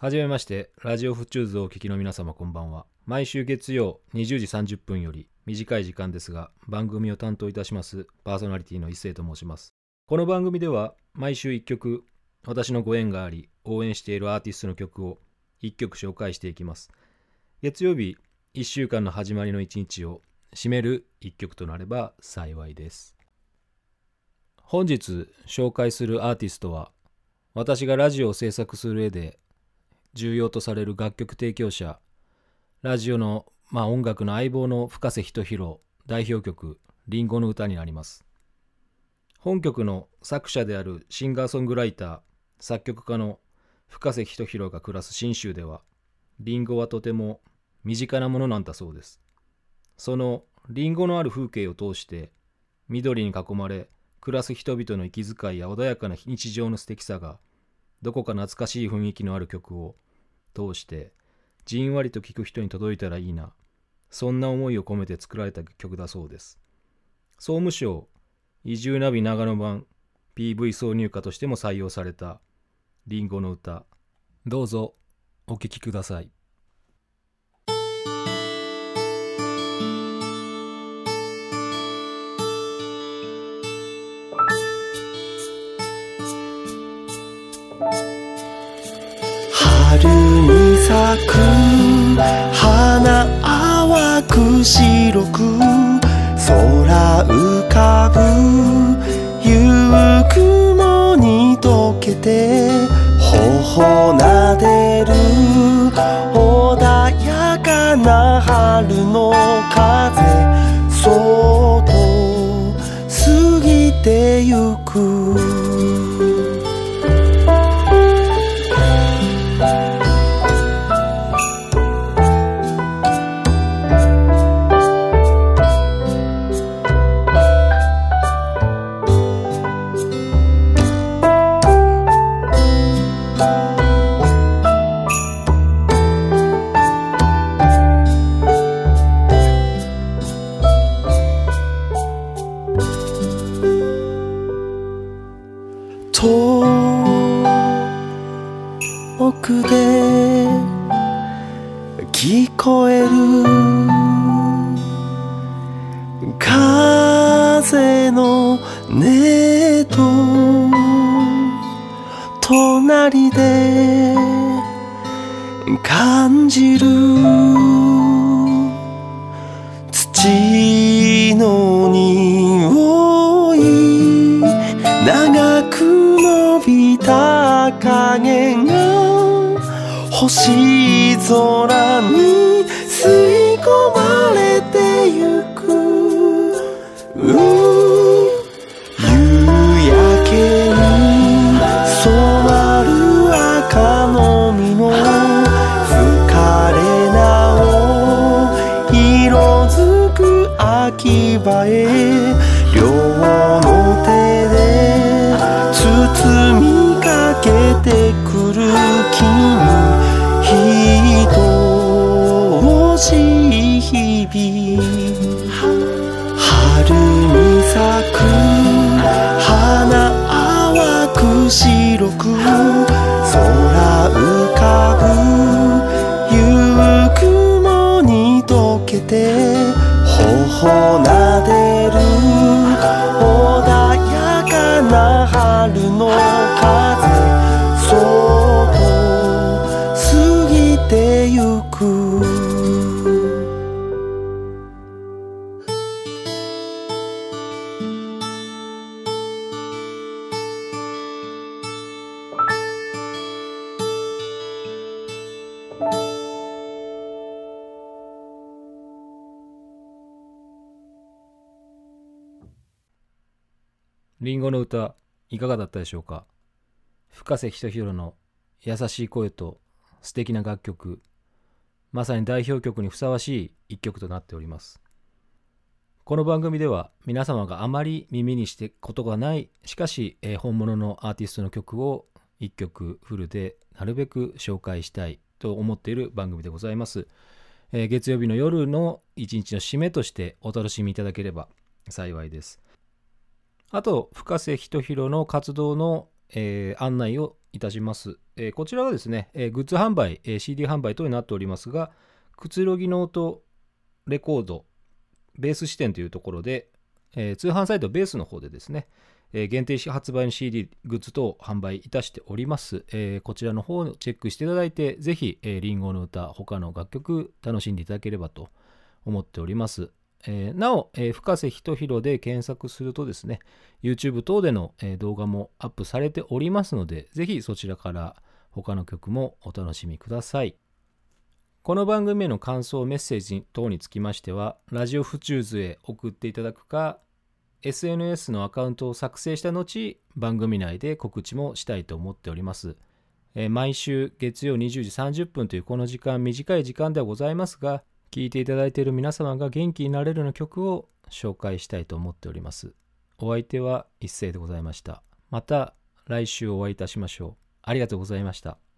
はじめまして、ラジオフチューズをお聞きの皆様こんばんは。毎週月曜20時30分より短い時間ですが、番組を担当いたしますパーソナリティの一斉と申します。この番組では毎週1曲、私のご縁があり、応援しているアーティストの曲を1曲紹介していきます。月曜日、1週間の始まりの1日を締める1曲となれば幸いです。本日紹介するアーティストは、私がラジオを制作する上で重要とされる楽曲提供者。ラジオの、まあ、音楽の相棒の深瀬仁弘代表曲「リンゴの歌」になります。本曲の作者であるシンガーソングライター作曲家の深瀬仁弘が暮らす信州ではリンゴはとても身近なものなんだそうです。そのリンゴのある風景を通して緑に囲まれ暮らす人々の息遣いや穏やかな日常の素敵さがどこか懐かしい雰囲気のある曲を通してじんわりと聴く人に届いたらいいなそんな思いを込めて作られた曲だそうです。総務省移住ナビ長野版 PV 挿入歌としても採用されたりんごの歌どうぞお聴きください。春に咲く花淡く白く空浮かぶ夕雲に溶けて頬なでる穏やかな春の風そっと過ぎてゆく。遠くで聞こえる風の音隣で感じる星空に吸い込まれてゆく。夕焼けに染まる赤の実の吹かれなお色づく秋葉へ両の手で包みかけてくる君。しい日々。春に咲く花淡く白く空浮かぶ夕雲に溶けて頬なでる穏やかな春の風。そっと過ぎてゆく。リンゴの歌いかがだったでしょうか？深瀬仁弘の優しい声と素敵な楽曲。まさに代表曲にふさわしい一曲となっております。この番組では皆様があまり耳にしてことがないしかし、え本物のアーティストの曲を一曲フルでなるべく紹介したいと思っている番組でございます、え月曜日の夜の一日の締めとしてお楽しみいただければ幸いです。あと、深瀬仁弘の活動の、えー案内をいたします。えーこちらはですね、えーグッズ販売、えー CD 販売等になっておりますが、くつろぎノートレコード、ベース支店というところで、えー通販サイトベースの方でですね、えー限定発売の CD グッズ等を販売いたしております。えーこちらの方をチェックしていただいて、ぜひ、えーリンゴの歌、他の楽曲楽しんでいただければと思っております。えーなお、えー深瀬ひとひろで検索するとですね、YouTube 等での、えー動画もアップされておりますので、ぜひそちらから他の曲もお楽しみください。この番組への感想、メッセージ等につきましては、ラジオフチューズへ送っていただくか、SNS のアカウントを作成した後、番組内で告知もしたいと思っております。えー毎週月曜20時30分というこの時間、短い時間ではございますが、聴いていただいている皆様が元気になれるような曲を紹介したいと思っております。お相手は一斉でございました。また来週お会いいたしましょう。ありがとうございました。